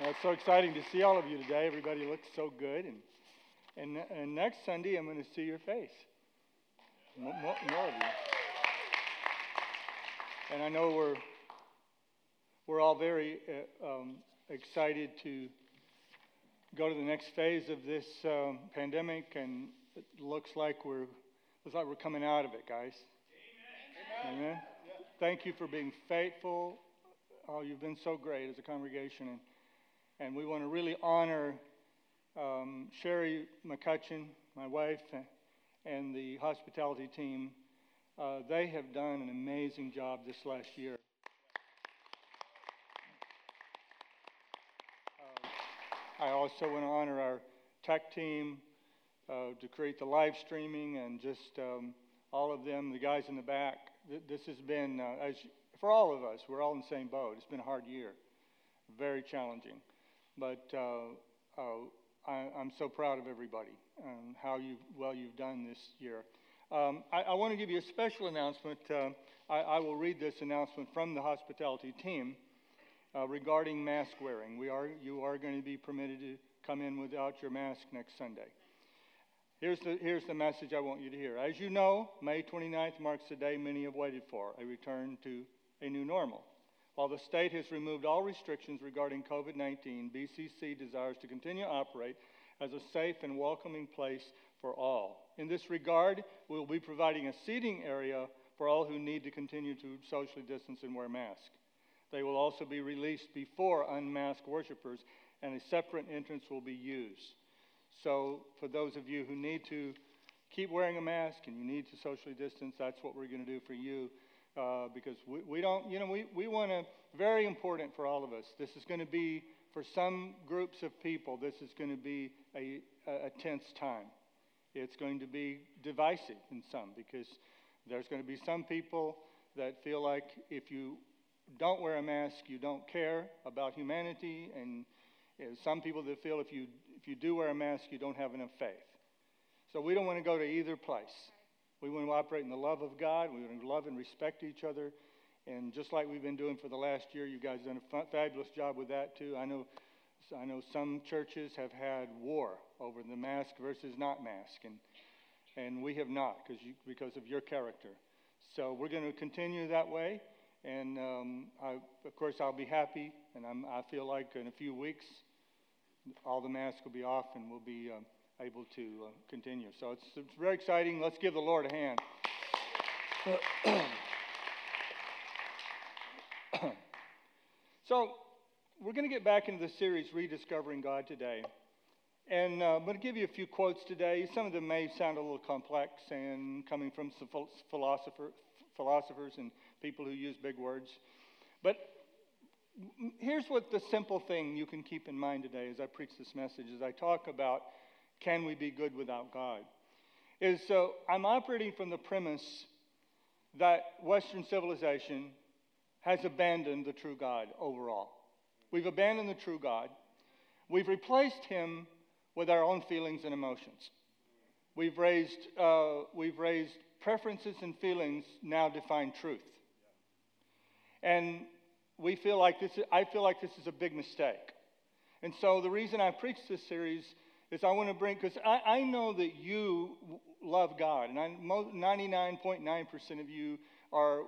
Well, it's so exciting to see all of you today. Everybody looks so good. And, and, and next Sunday, I'm going to see your face. More, more, more of you. And I know we're, we're all very uh, um, excited to go to the next phase of this um, pandemic, and it looks like we're looks like we're coming out of it, guys. Amen. Amen. Thank you for being faithful. Oh, you've been so great as a congregation, and and we want to really honor um, Sherry McCutcheon, my wife, and the hospitality team. Uh, they have done an amazing job this last year. Uh, I also want to honor our tech team uh, to create the live streaming and just um, all of them, the guys in the back. This has been, uh, as, for all of us, we're all in the same boat. It's been a hard year, very challenging. But uh, uh, I, am so proud of everybody and how you well you've done this year. Um, I, I want to give you a special announcement. Uh, I, I, will read this announcement from the hospitality team uh, regarding mask wearing. We are you are going to be permitted to come in without your mask next Sunday. Here's the, here's the message I want you to hear. As you know, May 29th marks the day many have waited for a return to a new normal. While the state has removed all restrictions regarding COVID 19, BCC desires to continue to operate as a safe and welcoming place for all. In this regard, we will be providing a seating area for all who need to continue to socially distance and wear masks. They will also be released before unmasked worshipers, and a separate entrance will be used. So, for those of you who need to keep wearing a mask and you need to socially distance, that's what we're going to do for you uh, because we, we don't, you know, we, we want to, very important for all of us. This is going to be, for some groups of people, this is going to be a, a tense time. It's going to be divisive in some because there's going to be some people that feel like if you don't wear a mask, you don't care about humanity, and some people that feel if you if you do wear a mask, you don't have enough faith. So we don't want to go to either place. We want to operate in the love of God. We want to love and respect each other. And just like we've been doing for the last year, you guys have done a fabulous job with that too. I know, I know some churches have had war over the mask versus not mask, and and we have not because because of your character. So we're going to continue that way. And um, I, of course, I'll be happy, and I'm, I feel like in a few weeks, all the masks will be off, and we'll be. Um, able to uh, continue. So it's, it's very exciting. Let's give the Lord a hand. so we're going to get back into the series Rediscovering God today. And uh, I'm going to give you a few quotes today. Some of them may sound a little complex and coming from some philosopher, philosophers and people who use big words. But here's what the simple thing you can keep in mind today as I preach this message, as I talk about can we be good without God? Is so I'm operating from the premise that Western civilization has abandoned the true God overall. We've abandoned the true God. We've replaced him with our own feelings and emotions. We've raised, uh, we've raised preferences and feelings now define truth. And we feel like this, I feel like this is a big mistake. And so the reason I preach this series is I want to bring, because I, I know that you love God, and 99.9% of you are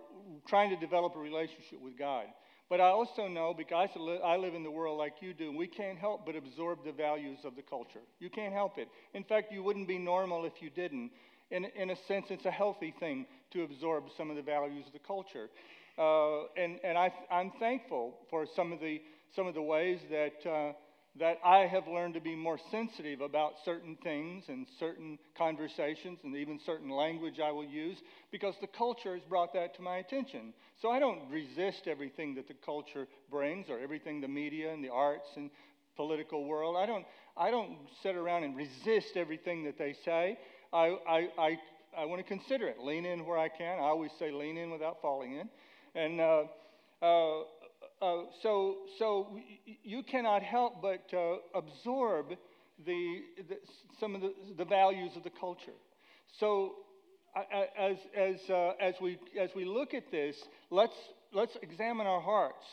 trying to develop a relationship with God. But I also know, because I live in the world like you do, we can't help but absorb the values of the culture. You can't help it. In fact, you wouldn't be normal if you didn't. In, in a sense, it's a healthy thing to absorb some of the values of the culture. Uh, and and I, am thankful for some of the, some of the ways that. Uh, that I have learned to be more sensitive about certain things and certain conversations and even certain language I will use because the culture has brought that to my attention. So I don't resist everything that the culture brings or everything the media and the arts and political world. I don't, I don't sit around and resist everything that they say. I, I, I, I want to consider it, lean in where I can. I always say lean in without falling in. And uh, uh, uh, so, so you cannot help but uh, absorb the, the, some of the, the, values of the culture. So, as, as, uh, as, we, as we look at this, let's, let's examine our hearts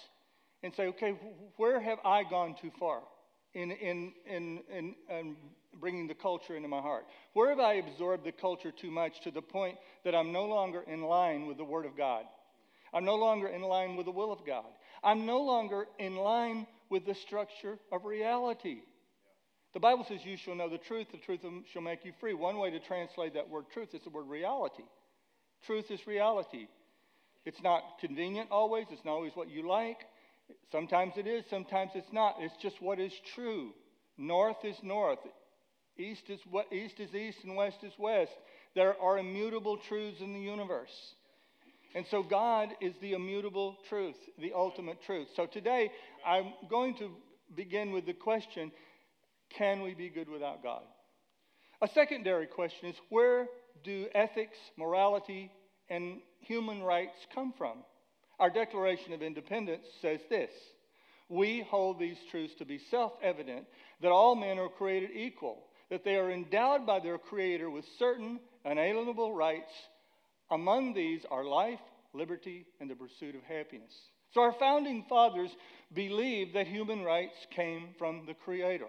and say, okay, where have I gone too far in, in, in, in, in bringing the culture into my heart? Where have I absorbed the culture too much to the point that I'm no longer in line with the Word of God? I'm no longer in line with the will of God. I'm no longer in line with the structure of reality. The Bible says, You shall know the truth, the truth shall make you free. One way to translate that word truth is the word reality. Truth is reality. It's not convenient always, it's not always what you like. Sometimes it is, sometimes it's not. It's just what is true. North is north, east is, east is east, and west is west. There are immutable truths in the universe. And so God is the immutable truth, the ultimate truth. So today I'm going to begin with the question can we be good without God? A secondary question is where do ethics, morality, and human rights come from? Our Declaration of Independence says this We hold these truths to be self evident that all men are created equal, that they are endowed by their Creator with certain unalienable rights among these are life, liberty, and the pursuit of happiness. So our founding fathers believed that human rights came from the Creator.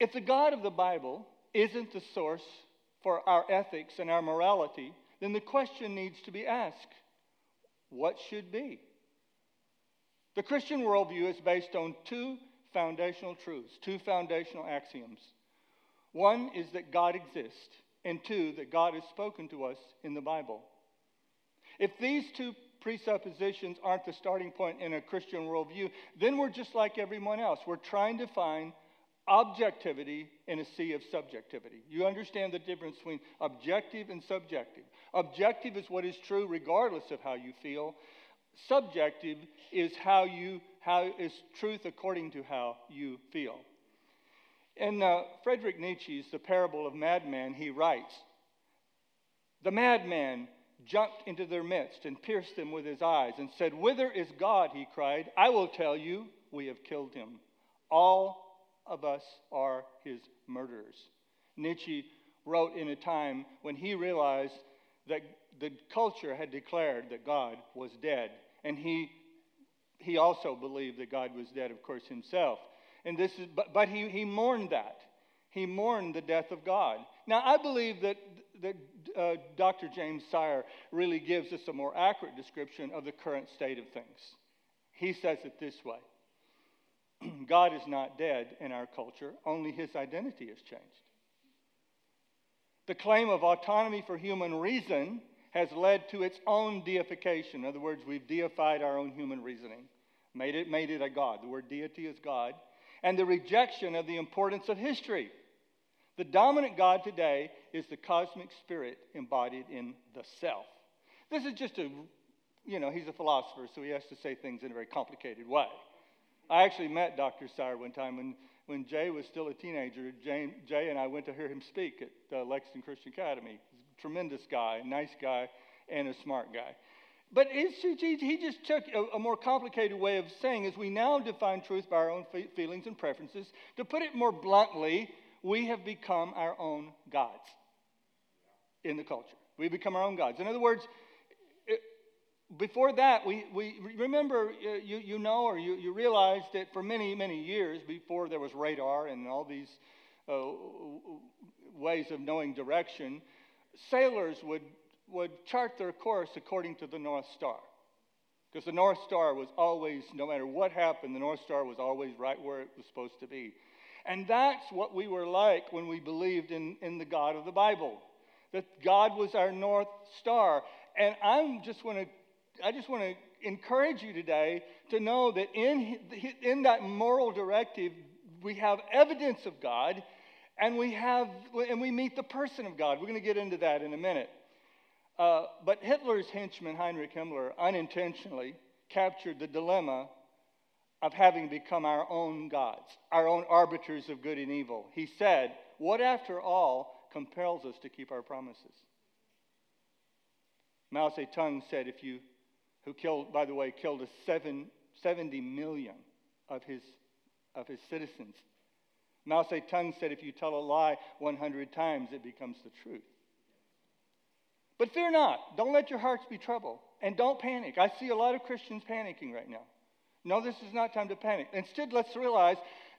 If the God of the Bible isn't the source for our ethics and our morality, then the question needs to be asked what should be? The Christian worldview is based on two foundational truths, two foundational axioms. One is that God exists, and two, that God has spoken to us in the Bible. If these two presuppositions aren't the starting point in a Christian worldview, then we're just like everyone else. We're trying to find objectivity in a sea of subjectivity. You understand the difference between objective and subjective. Objective is what is true regardless of how you feel. Subjective is how you how is truth according to how you feel. In uh, Friedrich Nietzsche's The Parable of Madman, he writes The madman jumped into their midst and pierced them with his eyes and said, Whither is God? He cried. I will tell you, we have killed him. All of us are his murderers. Nietzsche wrote in a time when he realized that the culture had declared that God was dead. And he, he also believed that God was dead, of course, himself. And this is, but, but he, he mourned that. He mourned the death of God. Now, I believe that, that uh, Dr. James Sire really gives us a more accurate description of the current state of things. He says it this way God is not dead in our culture, only his identity has changed. The claim of autonomy for human reason has led to its own deification. In other words, we've deified our own human reasoning, made it, made it a God. The word deity is God and the rejection of the importance of history. The dominant God today is the cosmic spirit embodied in the self. This is just a, you know, he's a philosopher, so he has to say things in a very complicated way. I actually met Dr. Sire one time when, when Jay was still a teenager. Jay, Jay and I went to hear him speak at Lexington Christian Academy. He's a tremendous guy, nice guy, and a smart guy. But he just took a, more complicated way of saying as we now define truth by our own feelings and preferences. To put it more bluntly, we have become our own gods in the culture. We become our own gods. In other words, before that, we, we remember, uh, you, you know, or you, you realize that for many, many years, before there was radar and all these uh, ways of knowing direction, sailors would would chart their course according to the North Star. Because the North Star was always, no matter what happened, the North Star was always right where it was supposed to be. And that's what we were like when we believed in, in the God of the Bible. That God was our North Star. And I'm just want to I just want to encourage you today to know that in, in that moral directive, we have evidence of God and we have and we meet the person of God. We're going to get into that in a minute. Uh, but Hitler's henchman, Heinrich Himmler, unintentionally captured the dilemma of having become our own gods, our own arbiters of good and evil. He said, What after all compels us to keep our promises? Mao Zedong said, if you, who killed, by the way, killed a seven, 70 million of his, of his citizens. Mao Zedong said, if you tell a lie 100 times, it becomes the truth. But fear not. Don't let your hearts be troubled. and don't panic. I see a lot of Christians panicking right now. No, this is not time to panic. Instead, let's realize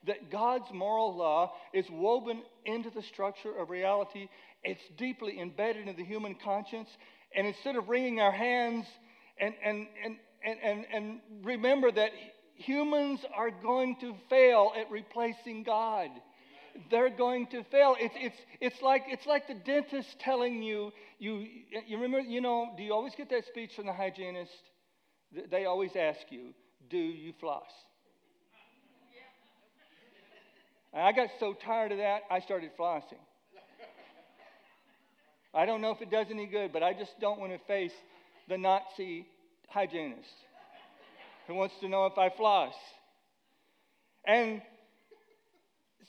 that God's moral law is woven into the structure of reality. It's deeply embedded in the human conscience. And instead of wringing our hands and, and, and, and, and, and remember that humans are going to fail at replacing God. They're going to fail. It's, it's, it's, like, it's like the dentist telling you, you, you remember, you know, do you always get that speech from the hygienist? They always ask you, do you floss? And I got so tired of that, I started flossing. I don't know if it does any good, but I just don't want to face the Nazi hygienist who wants to know if I floss. And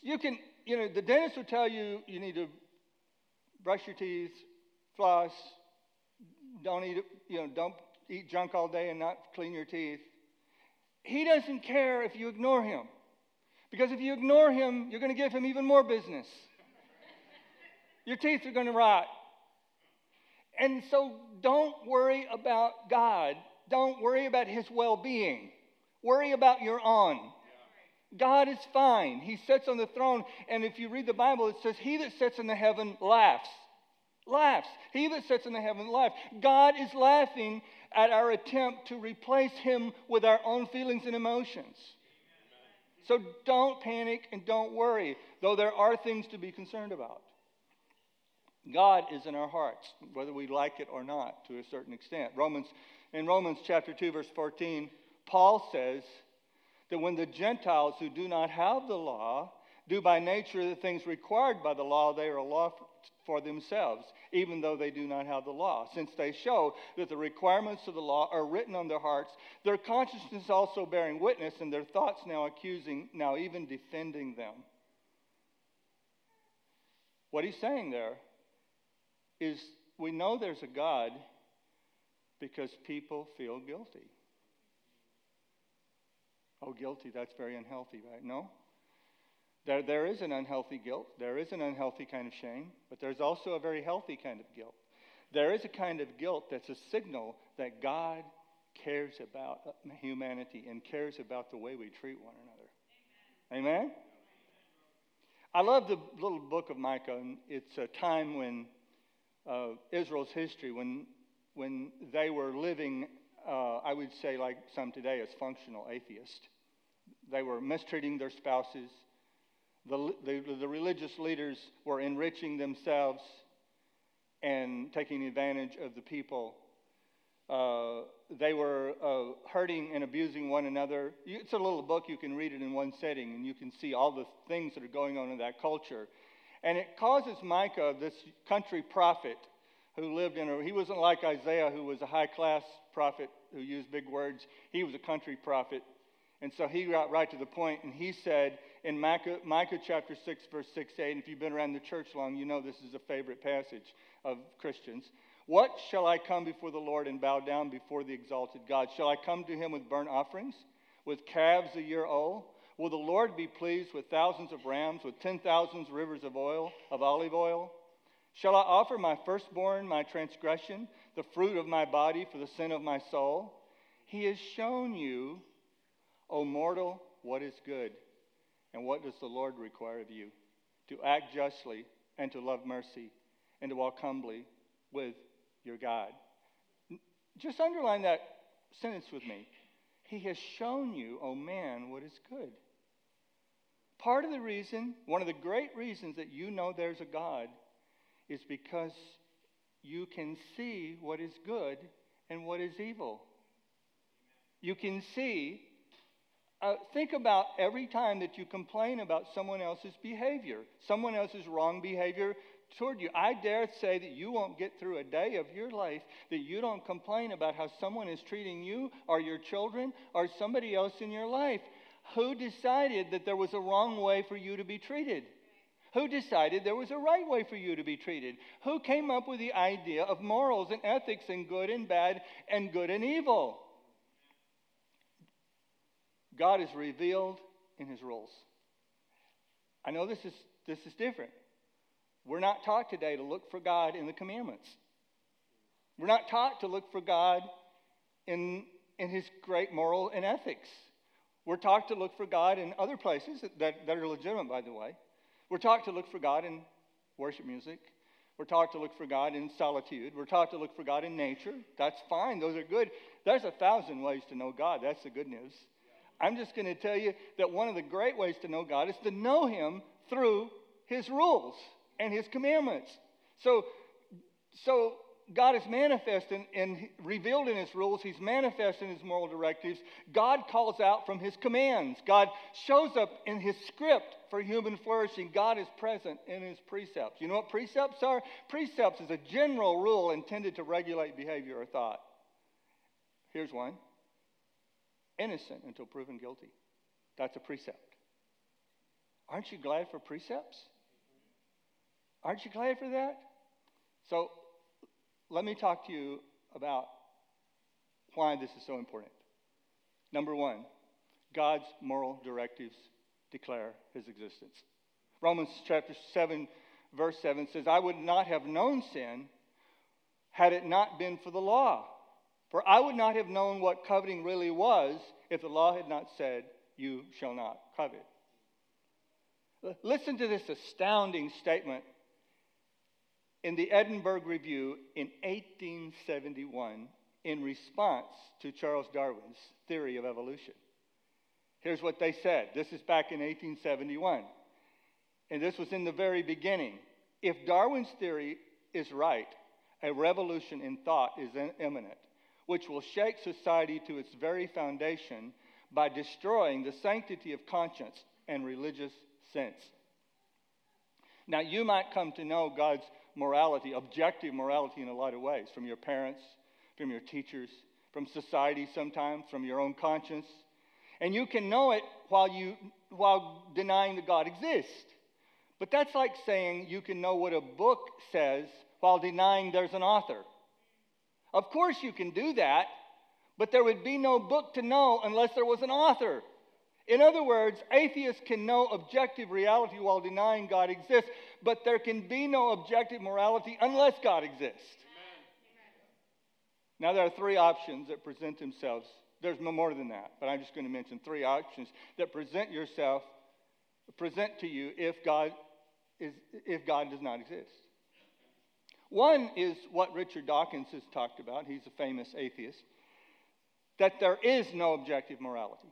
you can, you know, the dentist will tell you you need to brush your teeth, floss, don't eat, you know, don't eat junk all day and not clean your teeth. He doesn't care if you ignore him. Because if you ignore him, you're going to give him even more business. Your teeth are going to rot. And so don't worry about God. Don't worry about his well being. Worry about your own. God is fine. He sits on the throne. And if you read the Bible, it says, He that sits in the heaven laughs. Laughs. He that sits in the heaven laughs. God is laughing at our attempt to replace Him with our own feelings and emotions. So don't panic and don't worry, though there are things to be concerned about. God is in our hearts, whether we like it or not, to a certain extent. Romans, in Romans chapter 2, verse 14, Paul says that when the Gentiles who do not have the law do by nature the things required by the law, they are a law for themselves, even though they do not have the law, since they show that the requirements of the law are written on their hearts, their consciousness also bearing witness, and their thoughts now accusing, now even defending them. What he's saying there is we know there's a God because people feel guilty. Oh, guilty, that's very unhealthy, right? No? There, there is an unhealthy guilt. There is an unhealthy kind of shame, but there's also a very healthy kind of guilt. There is a kind of guilt that's a signal that God cares about humanity and cares about the way we treat one another. Amen? Amen? I love the little book of Micah, and it's a time when uh, Israel's history, when, when they were living, uh, I would say, like some today, as functional atheists. They were mistreating their spouses the, the, the religious leaders were enriching themselves and taking advantage of the people. Uh, they were uh, hurting and abusing one another. It's a little book, you can read it in one setting, and you can see all the things that are going on in that culture. And it causes Micah, this country prophet who lived in a, he wasn't like Isaiah, who was a high class prophet who used big words. He was a country prophet. And so he got right to the point, and he said, in Micah, Micah chapter 6, verse 6 8. And if you've been around the church long, you know this is a favorite passage of Christians. What shall I come before the Lord and bow down before the exalted God? Shall I come to him with burnt offerings, with calves a year old? Will the Lord be pleased with thousands of rams, with ten thousands rivers of oil, of olive oil? Shall I offer my firstborn, my transgression, the fruit of my body for the sin of my soul? He has shown you, O mortal, what is good and what does the Lord require of you? To act justly and to love mercy and to walk humbly with your God. Just underline that sentence with me. He has shown you, O man, what is good. Part of the reason, one of the great reasons that you know there's a God is because you can see what is good and what is evil. You can see uh, think about every time that you complain about someone else's behavior, someone else's wrong behavior toward you. I dare say that you won't get through a day of your life that you don't complain about how someone is treating you or your children or somebody else in your life. Who decided that there was a wrong way for you to be treated? Who decided there was a right way for you to be treated? Who came up with the idea of morals and ethics and good and bad and good and evil? God is revealed in his rules. I know this is, this is different. We're not taught today to look for God in the commandments. We're not taught to look for God in, in his great moral and ethics. We're taught to look for God in other places that, that are legitimate, by the way. We're taught to look for God in worship music. We're taught to look for God in solitude. We're taught to look for God in nature. That's fine. Those are good. There's a thousand ways to know God. That's the good news. I'm just going to tell you that one of the great ways to know God is to know Him through His rules and His commandments. So, so God is manifest and revealed in His rules. He's manifest in His moral directives. God calls out from His commands. God shows up in His script for human flourishing. God is present in His precepts. You know what precepts are? Precepts is a general rule intended to regulate behavior or thought. Here's one innocent until proven guilty. That's a precept. Aren't you glad for precepts? Aren't you glad for that? So, let me talk to you about why this is so important. Number one, God's moral directives declare his existence. Romans chapter 7, verse 7 says, I would not have known sin had it not been for the law. For I would not have known what coveting really was if the law had not said, You shall not covet. Listen to this astounding statement in the Edinburgh Review in 1871 in response to Charles Darwin's theory of evolution. Here's what they said. This is back in 1871. And this was in the very beginning. If Darwin's theory is right, a revolution in thought is imminent, which will shake society to its very foundation by destroying the sanctity of conscience and religious sense. Now, you might come to know God's morality, objective morality, in a lot of ways from your parents, from your teachers, from society sometimes, from your own conscience. And you can know it while, you, while denying that God exists. But that's like saying you can know what a book says while denying there's an author. Of course, you can do that, but there would be no book to know unless there was an author. In other words, atheists can know objective reality while denying God exists, but there can be no objective morality unless God exists. Now, there are three options that present themselves. There's no more than that, but I'm just going to mention three options that present yourself, present to you if God, is, if God does not exist. One is what Richard Dawkins has talked about. He's a famous atheist. That there is no objective morality.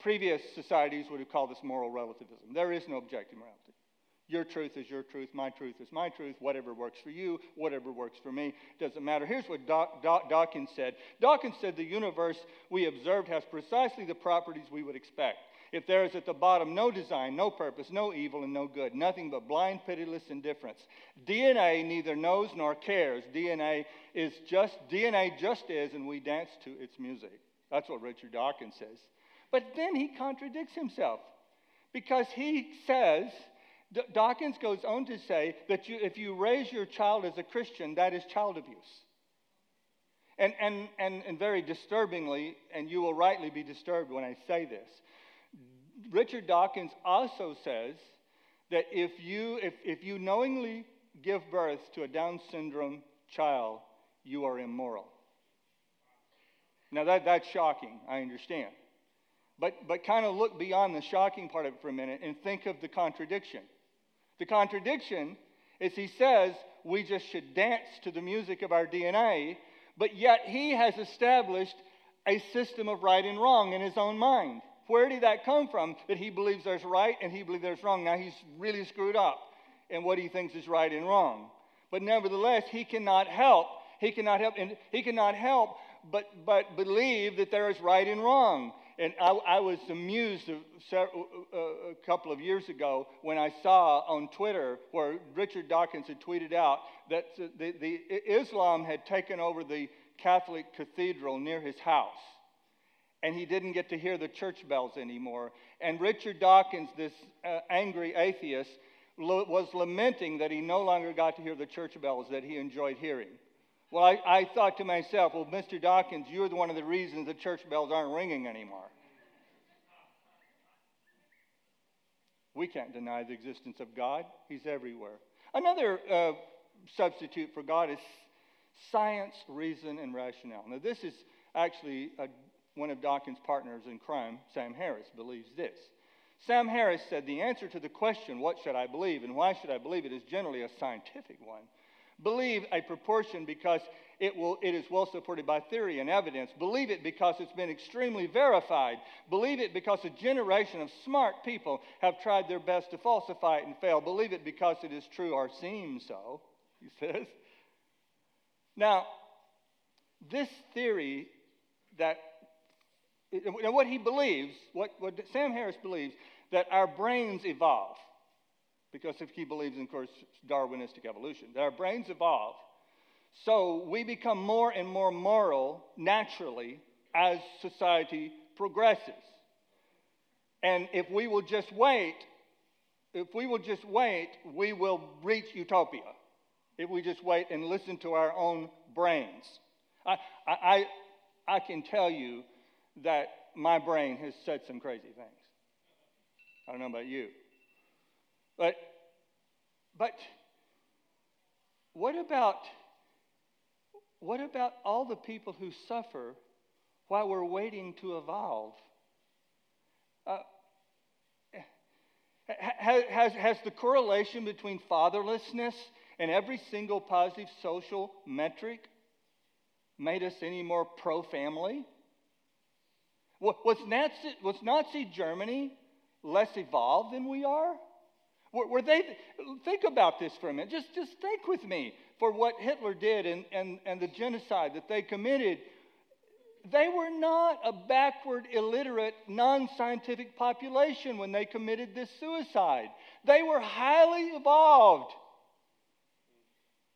Previous societies would have called this moral relativism. There is no objective morality. Your truth is your truth. My truth is my truth. Whatever works for you, whatever works for me, doesn't matter. Here's what Dawkins said Dawkins said the universe we observed has precisely the properties we would expect. If there is at the bottom no design, no purpose, no evil, and no good, nothing but blind, pitiless indifference. DNA neither knows nor cares. DNA is just DNA just is, and we dance to its music. That's what Richard Dawkins says. But then he contradicts himself because he says, Dawkins goes on to say that you, if you raise your child as a Christian, that is child abuse. And, and, and, and very disturbingly, and you will rightly be disturbed when I say this, Richard Dawkins also says that if you, if, if you knowingly give birth to a Down syndrome child, you are immoral. Now, that, that's shocking, I understand. But, but kind of look beyond the shocking part of it for a minute and think of the contradiction. The contradiction is he says we just should dance to the music of our DNA, but yet he has established a system of right and wrong in his own mind. Where did that come from? That he believes there's right and he believes there's wrong. Now he's really screwed up in what he thinks is right and wrong. But nevertheless, he cannot help. He cannot help, and he cannot help but, but believe that there is right and wrong. And I, I was amused a, a, couple of years ago when I saw on Twitter where Richard Dawkins had tweeted out that the, the Islam had taken over the Catholic cathedral near his house. And he didn't get to hear the church bells anymore. And Richard Dawkins, this uh, angry atheist, lo- was lamenting that he no longer got to hear the church bells that he enjoyed hearing. Well, I, I thought to myself, well, Mr. Dawkins, you're the one of the reasons the church bells aren't ringing anymore. We can't deny the existence of God, He's everywhere. Another uh, substitute for God is science, reason, and rationale. Now, this is actually a, one of Dawkins' partners in crime, Sam Harris, believes this. Sam Harris said the answer to the question, What should I believe and why should I believe it, is generally a scientific one. Believe a proportion because it, will, it is well supported by theory and evidence. Believe it because it's been extremely verified. Believe it because a generation of smart people have tried their best to falsify it and fail. Believe it because it is true or seems so, he says. Now, this theory that, and what he believes, what, what Sam Harris believes, that our brains evolve, because if he believes in, of course, Darwinistic evolution, that our brains evolve, so we become more and more moral naturally as society progresses. And if we will just wait, if we will just wait, we will reach utopia. If we just wait and listen to our own brains. I, I, I can tell you that my brain has said some crazy things. I don't know about you. But, but what about, what about all the people who suffer while we're waiting to evolve? Uh, has, has, the correlation between fatherlessness and every single positive social metric made us any more pro family? Was Nazi, was Nazi Germany less evolved than we are? Were, were, they, think about this for a minute. Just, just think with me for what Hitler did and, and, and the genocide that they committed. They were not a backward, illiterate, non scientific population when they committed this suicide. They were highly evolved.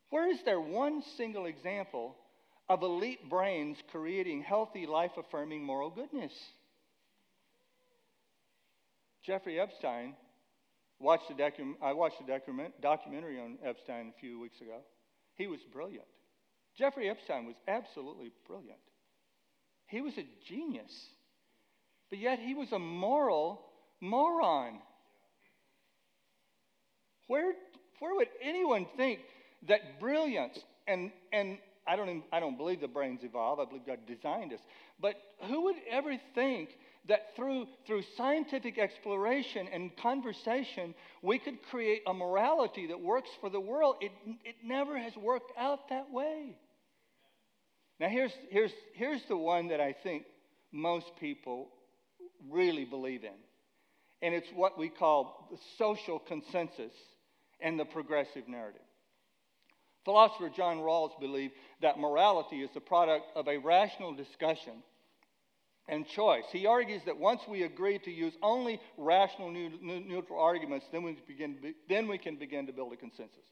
Where is there one single example of elite brains creating healthy, life affirming moral goodness. Jeffrey Epstein, watched the docu- I watched a document- documentary on Epstein a few weeks ago. He was brilliant. Jeffrey Epstein was absolutely brilliant. He was a genius, but yet he was a moral moron. Where, where would anyone think that brilliance and, and I don't, even, I don't believe the brains evolve, I believe God designed us. But who would ever think that through, through scientific exploration and conversation, we could create a morality that works for the world? It, it never has worked out that way. Now, here's, here's, here's the one that I think most people really believe in. And it's what we call the social consensus and the progressive narrative. Philosopher John Rawls believed that morality is the product of a rational discussion and choice. He argues that once we agree to use only rational neutral arguments, then we, begin, then we can begin to build a consensus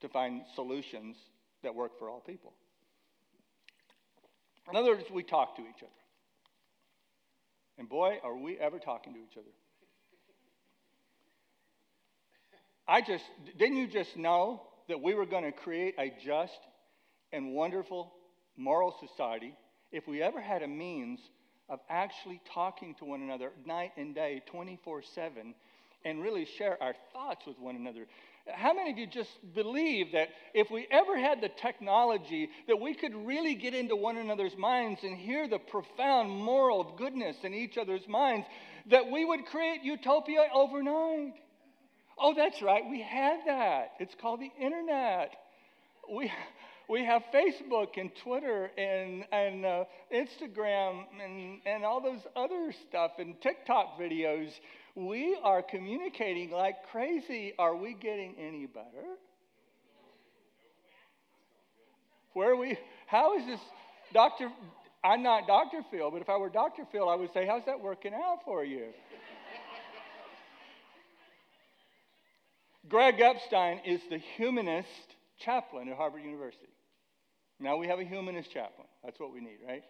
to find solutions that work for all people. In other words, we talk to each other. And boy, are we ever talking to each other. I just, didn't you just know that we were going to create a just and wonderful moral society if we ever had a means of actually talking to one another night and day, 24 7, and really share our thoughts with one another. How many of you just believe that if we ever had the technology that we could really get into one another's minds and hear the profound moral goodness in each other's minds, that we would create utopia overnight? Oh, that's right, we had that. It's called the internet. We, we have Facebook and Twitter and, and uh, Instagram and, and all those other stuff and TikTok videos. We are communicating like crazy. Are we getting any better? Where are we, how is this, Dr. I'm not Dr. Phil, but if I were Dr. Phil, I would say, how's that working out for you? Greg Epstein is the humanist chaplain at Harvard University. Now we have a humanist chaplain. That's what we need, right?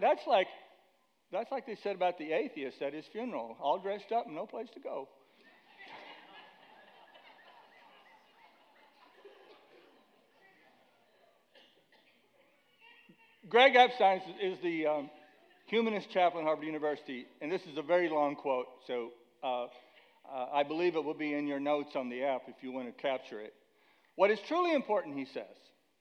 that's like that's like they said about the atheist at his funeral, all dressed up no place to go. Greg Epstein is the um, humanist chaplain at Harvard University, and this is a very long quote, so uh, uh, I believe it will be in your notes on the app if you want to capture it. What is truly important, he says,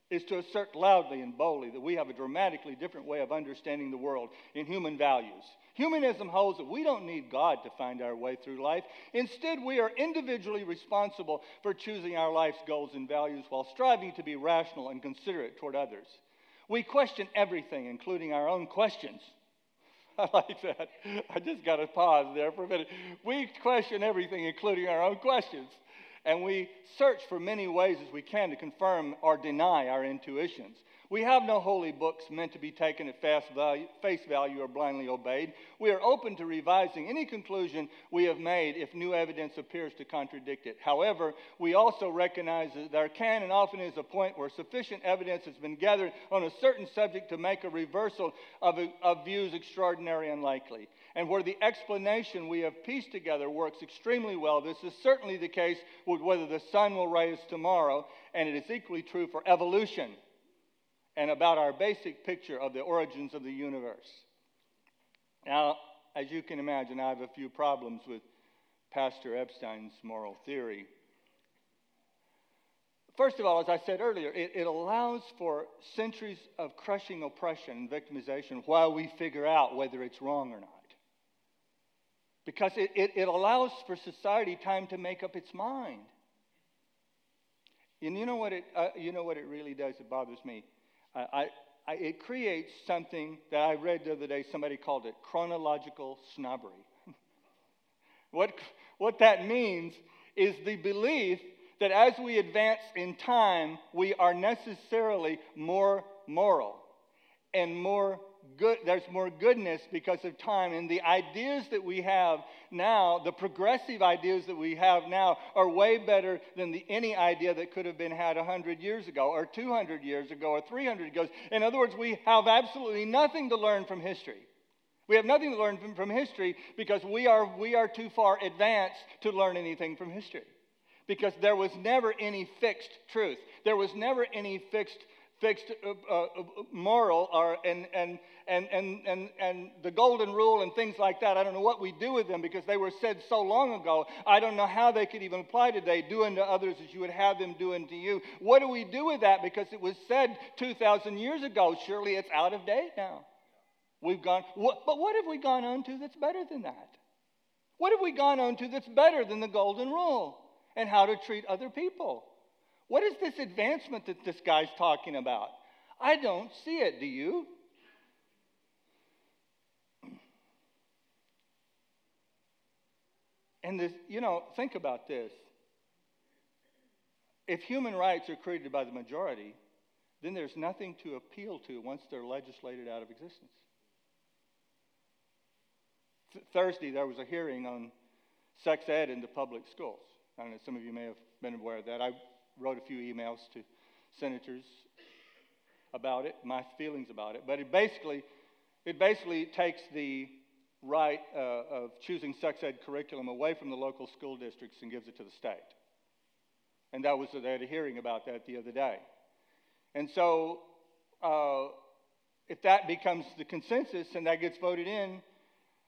is to assert loudly and boldly that we have a dramatically different way of understanding the world in human values. Humanism holds that we don't need God to find our way through life. Instead, we are individually responsible for choosing our life's goals and values while striving to be rational and considerate toward others. We question everything, including our own questions. I like that. I just got to pause there for a minute. We question everything, including our own questions. And we search for many ways as we can to confirm or deny our intuitions. We have no holy books meant to be taken at value, face value or blindly obeyed. We are open to revising any conclusion we have made if new evidence appears to contradict it. However, we also recognize that there can and often is a point where sufficient evidence has been gathered on a certain subject to make a reversal of, of views extraordinary and likely. And where the explanation we have pieced together works extremely well, this is certainly the case with whether the sun will rise tomorrow, and it is equally true for evolution and about our basic picture of the origins of the universe. Now, as you can imagine, I have a few problems with Pastor Epstein's moral theory. First of all, as I said earlier, it, it, allows for centuries of crushing oppression and victimization while we figure out whether it's wrong or not. Because it, it, it allows for society time to make up its mind. And you know what it, uh, you know what it really does? It bothers me. I, I, it creates something that I read the other day, somebody called it chronological snobbery. what, what that means is the belief that as we advance in time, we are necessarily more moral and more good, there's more goodness because of time. And the ideas that we have now, the progressive ideas that we have now, are way better than the, any idea that could have been had 100 years ago, or 200 years ago, or 300 years ago. In other words, we have absolutely nothing to learn from history. We have nothing to learn from, from history because we are, we are too far advanced to learn anything from history. Because there was never any fixed truth. There was never any fixed fixed uh, uh, uh, moral or, and, and, and, and, and, and the golden rule and things like that. I don't know what we do with them because they were said so long ago. I don't know how they could even apply today. Do unto others as you would have them do unto you. What do we do with that? Because it was said 2,000 years ago. Surely it's out of date now. We've gone, what, but what have we gone on to that's better than that? What have we gone on to that's better than the golden rule and how to treat other people? What is this advancement that this guy's talking about? I don't see it, do you? And this, you know, think about this. If human rights are created by the majority, then there's nothing to appeal to once they're legislated out of existence. Th- Thursday, there was a hearing on sex ed in the public schools. I don't know, some of you may have been aware of that. I wrote a few emails to senators about it, my feelings about it. But it basically, it basically takes the right uh, of choosing sex ed curriculum away from the local school districts and gives it to the state. And that was they had a hearing about that the other day. And so, uh, if that becomes the consensus and that gets voted in,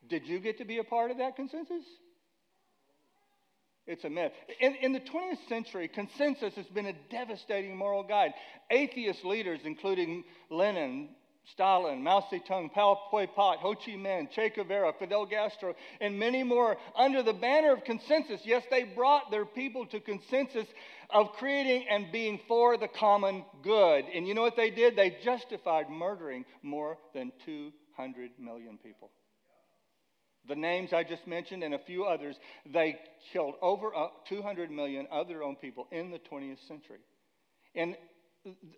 did you get to be a part of that consensus? It's a myth. In, in, the 20th century, consensus has been a devastating moral guide. Atheist leaders, including Lenin, Stalin, Mao Zedong, Pol Pot, Ho Chi Minh, Che Guevara, Fidel Castro, and many more, under the banner of consensus, yes, they brought their people to consensus of creating and being for the common good. And you know what they did? They justified murdering more than 200 million people the names I just mentioned and a few others, they killed over uh, 200 million of their own people in the 20th century. And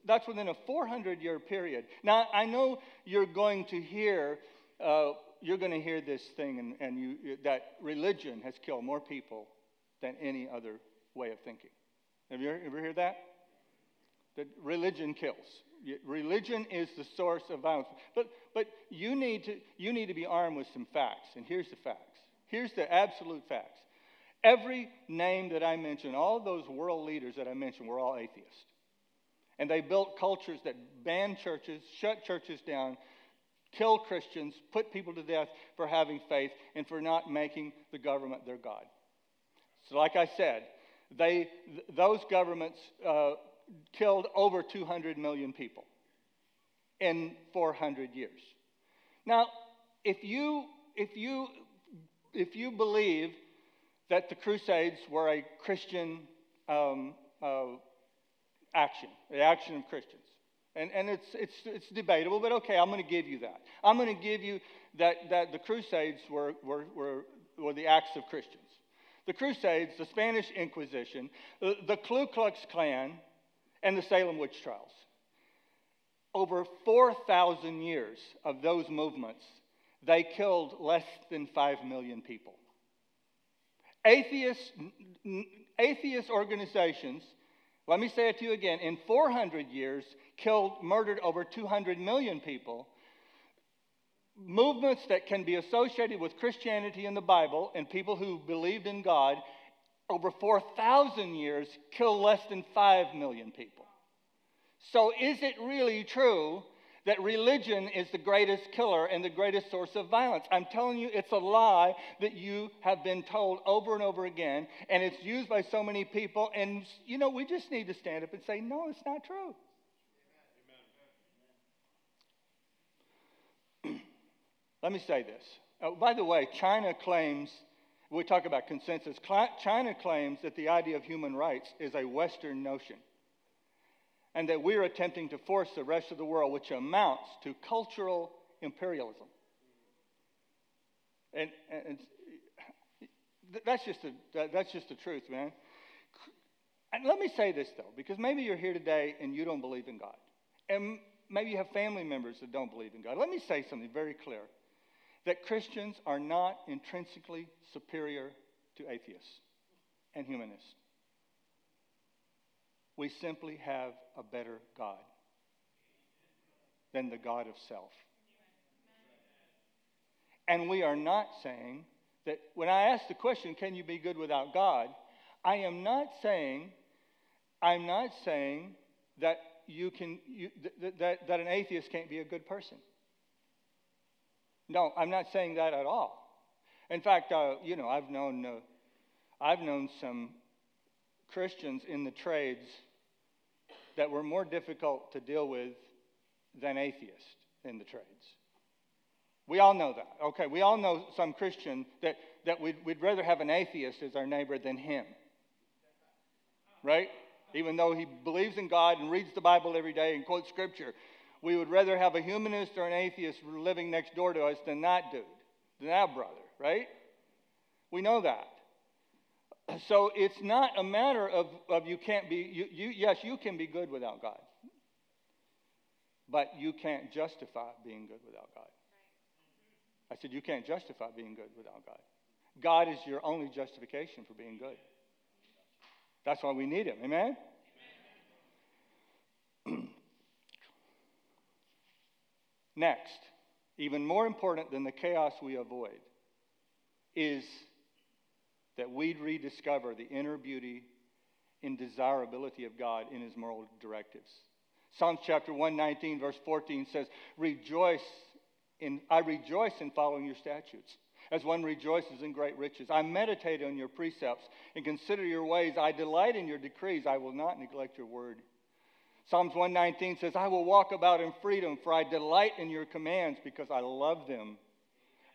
that's within a 400 year period. Now, I know you're going to hear, uh, you're going to hear this thing, and, and you, that religion has killed more people than any other way of thinking. Have you ever heard that? That religion kills. Religion is the source of violence. But, but you, need to, you need to be armed with some facts. And here's the facts. Here's the absolute facts. Every name that I mentioned, all those world leaders that I mentioned, were all atheists. And they built cultures that banned churches, shut churches down, killed Christians, put people to death for having faith, and for not making the government their God. So, like I said, they, th- those governments uh, killed over 200 million people in 400 years. Now, if you, if you, if you believe that the Crusades were a Christian um, uh, action, the action of Christians, and, and it's, it's, it's debatable, but okay, I'm going to give you that. I'm going to give you that, that the Crusades were, were, were, were the acts of Christians. The Crusades, the Spanish Inquisition, the, the Ku Klux Klan, and the Salem witch trials. Over 4,000 years of those movements, they killed less than 5 million people. Atheist, atheist organizations, let me say it to you again, in 400 years, killed, murdered over 200 million people. Movements that can be associated with Christianity and the Bible and people who believed in God over 4,000 years kill less than 5 million people. So, is it really true that religion is the greatest killer and the greatest source of violence? I'm telling you, it's a lie that you have been told over and over again, and it's used by so many people. And, you know, we just need to stand up and say, no, it's not true. Let me say this. Oh, by the way, China claims we talk about consensus. China claims that the idea of human rights is a Western notion and that we're attempting to force the rest of the world, which amounts to cultural imperialism. And, and that's, just a, that's just the truth, man. And let me say this, though, because maybe you're here today and you don't believe in God. And maybe you have family members that don't believe in God. Let me say something very clear that Christians are not intrinsically superior to atheists and humanists. We simply have a better God than the God of self. And we are not saying that when I ask the question, can you be good without God? I am not saying, I'm not saying that you can, you, that, that an atheist can't be a good person. No, I'm not saying that at all. In fact, uh, you know, I've known, uh, I've known some Christians in the trades that were more difficult to deal with than atheists in the trades. We all know that. Okay, we all know some Christian that, that we'd, we'd rather have an atheist as our neighbor than him. Right? Even though he believes in God and reads the Bible every day and quotes scripture, we would rather have a humanist or an atheist living next door to us than that dude, than that brother, right? We know that. So it's not a matter of, of you can't be, you, you, yes, you can be good without God. But you can't justify being good without God. I said, you can't justify being good without God. God is your only justification for being good. That's why we need Him. Amen? Next, even more important than the chaos we avoid, is that we'd rediscover the inner beauty and desirability of God in His moral directives. Psalms chapter 119, verse 14 says, Rejoice in, I rejoice in following your statutes, as one rejoices in great riches. I meditate on your precepts and consider your ways. I delight in your decrees. I will not neglect your word. Psalms 119 says, I will walk about in freedom, for I delight in your commands because I love them.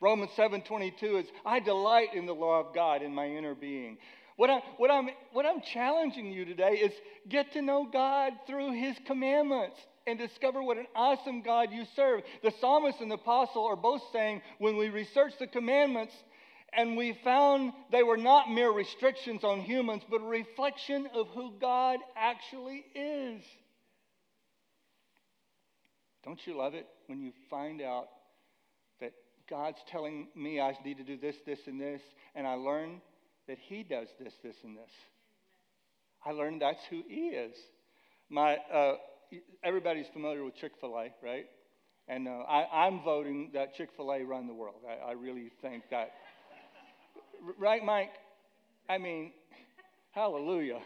Romans 7:22 is, I delight in the law of God in my inner being. What, I, what, I'm, what I'm challenging you today is get to know God through his commandments and discover what an awesome God you serve. The psalmist and the apostle are both saying, when we research the commandments, and we found they were not mere restrictions on humans, but a reflection of who God actually is. Don't you love it when you find out that God's telling me I need to do this, this, and this, and I learn that He does this, this, and this? I learned that's who He is. My, uh, everybody's familiar with Chick fil A, right? And uh, I, am voting that Chick fil A run the world. I, I really think that. right, Mike? I mean, hallelujah.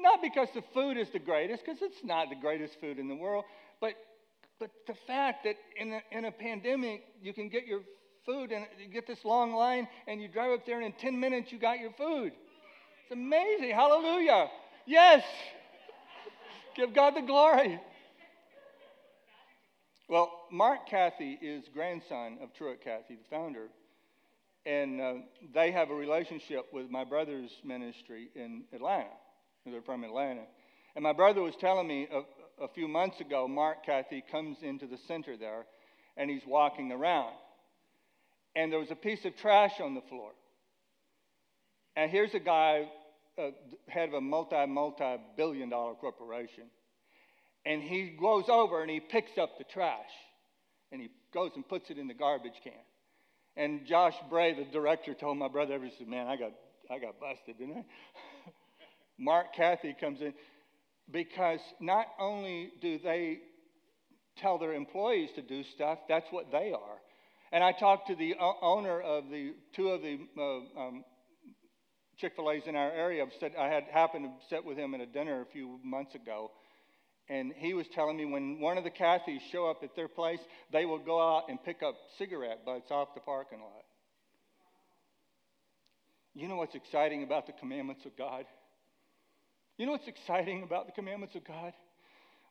Not because the food is the greatest, because it's not the greatest food in the world, but, but the fact that in a, in a pandemic, you can get your food and you get this long line and you drive up there and in 10 minutes you got your food. It's amazing. Hallelujah. Yes. Give God the glory. Well, Mark Cathy is grandson of Truett Cathy, the founder, and uh, they have a relationship with my brother's ministry in Atlanta. They're from Atlanta. And my brother was telling me a, a few months ago, Mark Cathy comes into the center there and he's walking around. And there was a piece of trash on the floor. And here's a guy, uh, head of a multi, multi billion dollar corporation. And he goes over and he picks up the trash and he goes and puts it in the garbage can. And Josh Bray, the director, told my brother, he said, Man, I got, I got busted, didn't I? Mark Cathy comes in because not only do they tell their employees to do stuff, that's what they are. And I talked to the owner of the two of the uh, um, Chick fil A's in our area. I had happened to sit with him at a dinner a few months ago. And he was telling me when one of the Cathys show up at their place, they will go out and pick up cigarette butts off the parking lot. You know what's exciting about the commandments of God? You know what's exciting about the commandments of God?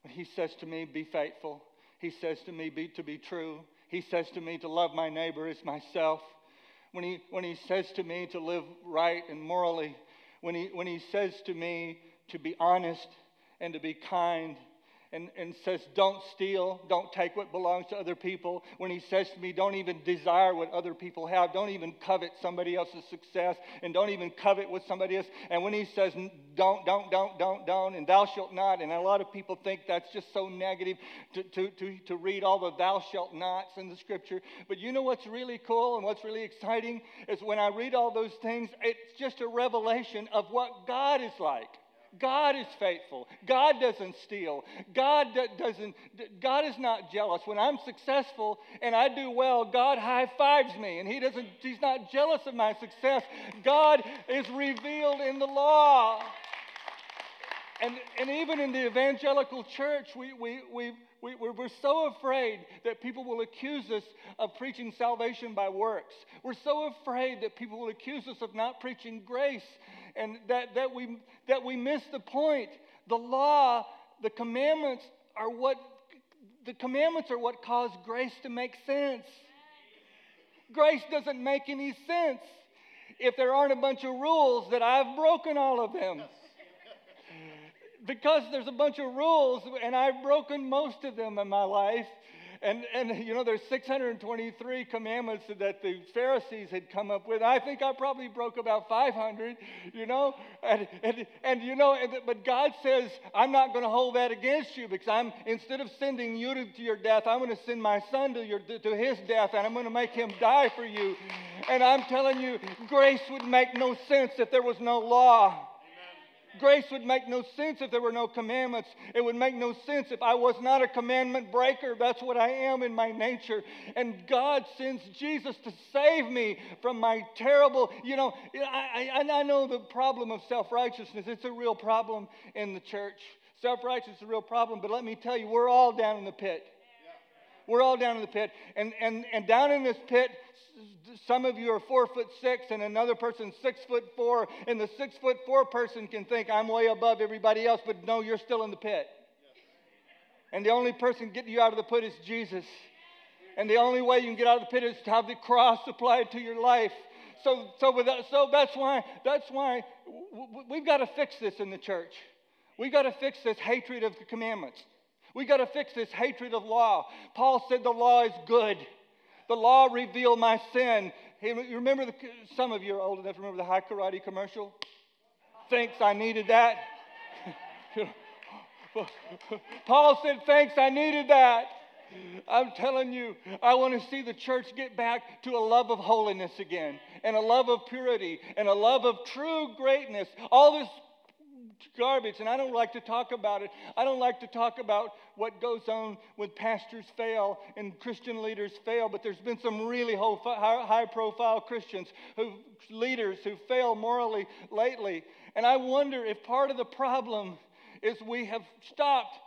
When He says to me, Be faithful. He says to me, Be to be true. He says to me to love my neighbor as myself. When he, when he says to me to live right and morally, when he, when he says to me to be honest and to be kind and, and says, Don't steal, don't take what belongs to other people. When he says to me, Don't even desire what other people have, don't even covet somebody else's success, and don't even covet what somebody else. And when he says, Don't, don't, don't, don't, don't, and thou shalt not, and a lot of people think that's just so negative to, to, to, to read all the thou shalt nots in the scripture. But you know what's really cool and what's really exciting is when I read all those things, it's just a revelation of what God is like. God is faithful. God doesn't steal. God doesn't God is not jealous. When I'm successful and I do well, God high fives me and he doesn't he's not jealous of my success. God is revealed in the law. And, and even in the evangelical church, we, we, we, we, we're so afraid that people will accuse us of preaching salvation by works. We're so afraid that people will accuse us of not preaching grace and that, that, we, that we miss the point. The law, the commandments are what the commandments are what cause grace to make sense. Grace doesn't make any sense if there aren't a bunch of rules that I've broken all of them. Because there's a bunch of rules and I've broken most of them in my life, and, and you know, there's 623 commandments that the Pharisees had come up with. I think I probably broke about 500, you know. And, and, and you know, but God says, I'm not going to hold that against you because I'm, instead of sending you to, to your death, I'm going to send my son to, your, to his death and I'm going to make him die for you. And I'm telling you, grace would make no sense if there was no law. Grace would make no sense if there were no commandments. It would make no sense if I was not a commandment breaker. That's what I am in my nature. And God sends Jesus to save me from my terrible, you know, I, I, I know the problem of self righteousness. It's a real problem in the church. Self righteousness is a real problem, but let me tell you, we're all down in the pit. We're all down in the pit. And, and, and down in this pit, some of you are four foot six and another person six foot four. And the six foot four person can think, I'm way above everybody else, but no, you're still in the pit. And the only person getting you out of the pit is Jesus. And the only way you can get out of the pit is to have the cross applied to your life. So, so, that, so that's why, that's why we've got to fix this in the church. We've got to fix this hatred of the commandments. We got to fix this hatred of law. Paul said the law is good. The law revealed my sin. Hey, you remember the, some of you are old enough to remember the Hai Karate commercial? Thanks, I needed that. Paul said, Thanks, I needed that. I'm telling you, I want to see the church get back to a love of holiness again, and a love of purity, and a love of true greatness. All this garbage, and I don't like to talk about it. I don't like to talk about what goes on when pastors fail and Christian leaders fail, but there's been some really high profile Christians, who, leaders who fail morally lately. And I wonder if part of the problem is we have stopped,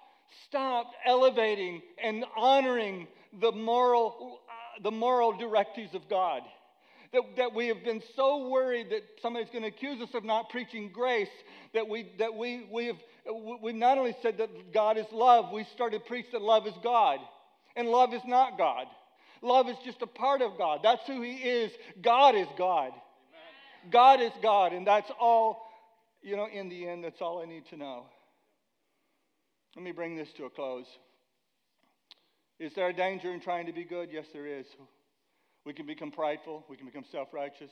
stopped elevating and honoring the moral, uh, the moral directives of God that, that we have been so worried that somebody's going to accuse us of not preaching grace that we, that we, we have, we've not only said that God is love, we started to preach that love is God. And love is not God. Love is just a part of God. That's who He is. God is God. Amen. God is God. And that's all, you know, in the end, that's all I need to know. Let me bring this to a close. Is there a danger in trying to be good? Yes, there is. We can become prideful, we can become self righteous.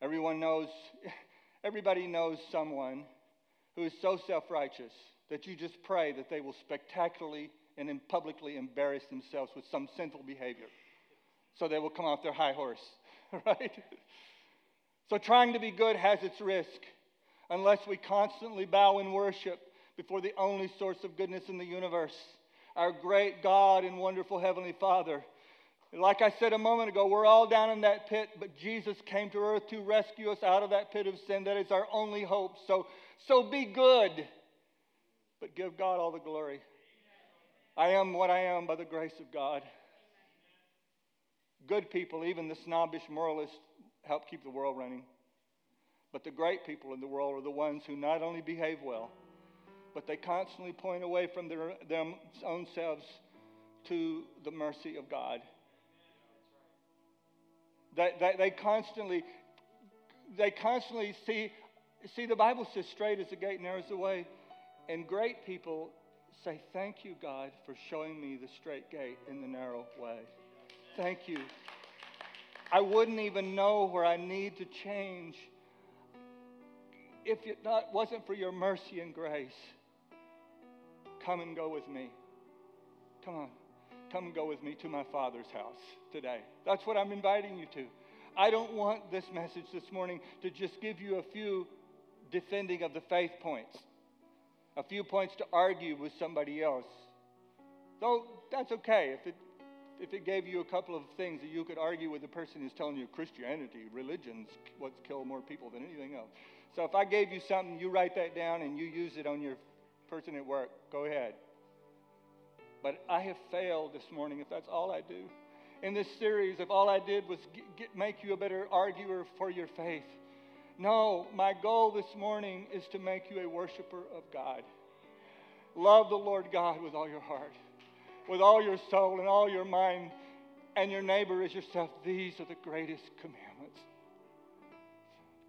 Everyone knows, everybody knows someone who is so self righteous that you just pray that they will spectacularly and publicly embarrass themselves with some sinful behavior. So they will come off their high horse, right? So trying to be good has its risk unless we constantly bow in worship before the only source of goodness in the universe, our great God and wonderful Heavenly Father. Like I said a moment ago, we're all down in that pit, but Jesus came to earth to rescue us out of that pit of sin. That is our only hope. So, so be good, but give God all the glory. I am what I am by the grace of God. Good people, even the snobbish moralists, help keep the world running. But the great people in the world are the ones who not only behave well, but they constantly point away from their, their own selves to the mercy of God. They, they, they constantly, they constantly see, see the Bible says straight is the gate, narrow is the way. And great people say, Thank you, God, for showing me the straight gate in the narrow way. Thank you. I wouldn't even know where I need to change if it not, wasn't for your mercy and grace. Come and go with me. Come on. Come and go with me to my Father's house today. That's what I'm inviting you to. I don't want this message this morning to just give you a few defending of the faith points, a few points to argue with somebody else. Though that's okay if it if it gave you a couple of things that you could argue with the person who's telling you Christianity, religion's what's killed more people than anything else. So if I gave you something, you write that down and you use it on your person at work. Go ahead. But I have failed this morning if that's all I do. In this series, if all I did was get, get, make you a better arguer for your faith. No, my goal this morning is to make you a worshiper of God. Love the Lord God with all your heart, with all your soul and all your mind, and your neighbor as yourself. These are the greatest commandments.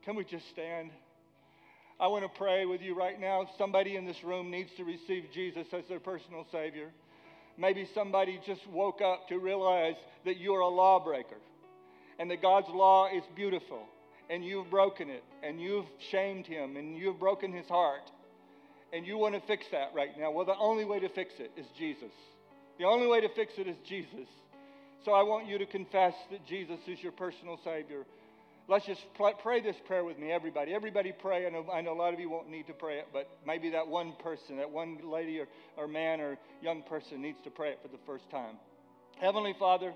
Can we just stand? I want to pray with you right now. Somebody in this room needs to receive Jesus as their personal Savior. Maybe somebody just woke up to realize that you're a lawbreaker and that God's law is beautiful and you've broken it and you've shamed him and you've broken his heart and you want to fix that right now. Well, the only way to fix it is Jesus. The only way to fix it is Jesus. So I want you to confess that Jesus is your personal Savior. Let's just pray this prayer with me, everybody. Everybody pray. I know, I know a lot of you won't need to pray it, but maybe that one person, that one lady or, or man or young person needs to pray it for the first time. Heavenly Father,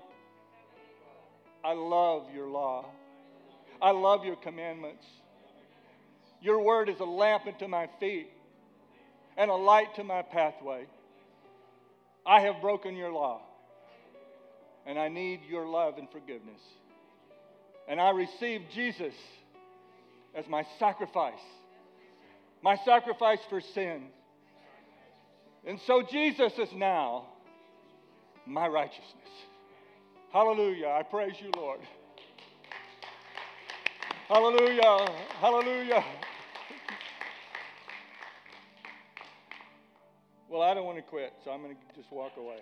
I love your law. I love your commandments. Your word is a lamp unto my feet and a light to my pathway. I have broken your law, and I need your love and forgiveness and I received Jesus as my sacrifice, my sacrifice for sin. And so Jesus is now my righteousness. Hallelujah. I praise you, Lord. Hallelujah. Hallelujah. Well, I don't want to quit, so I'm going to just walk away.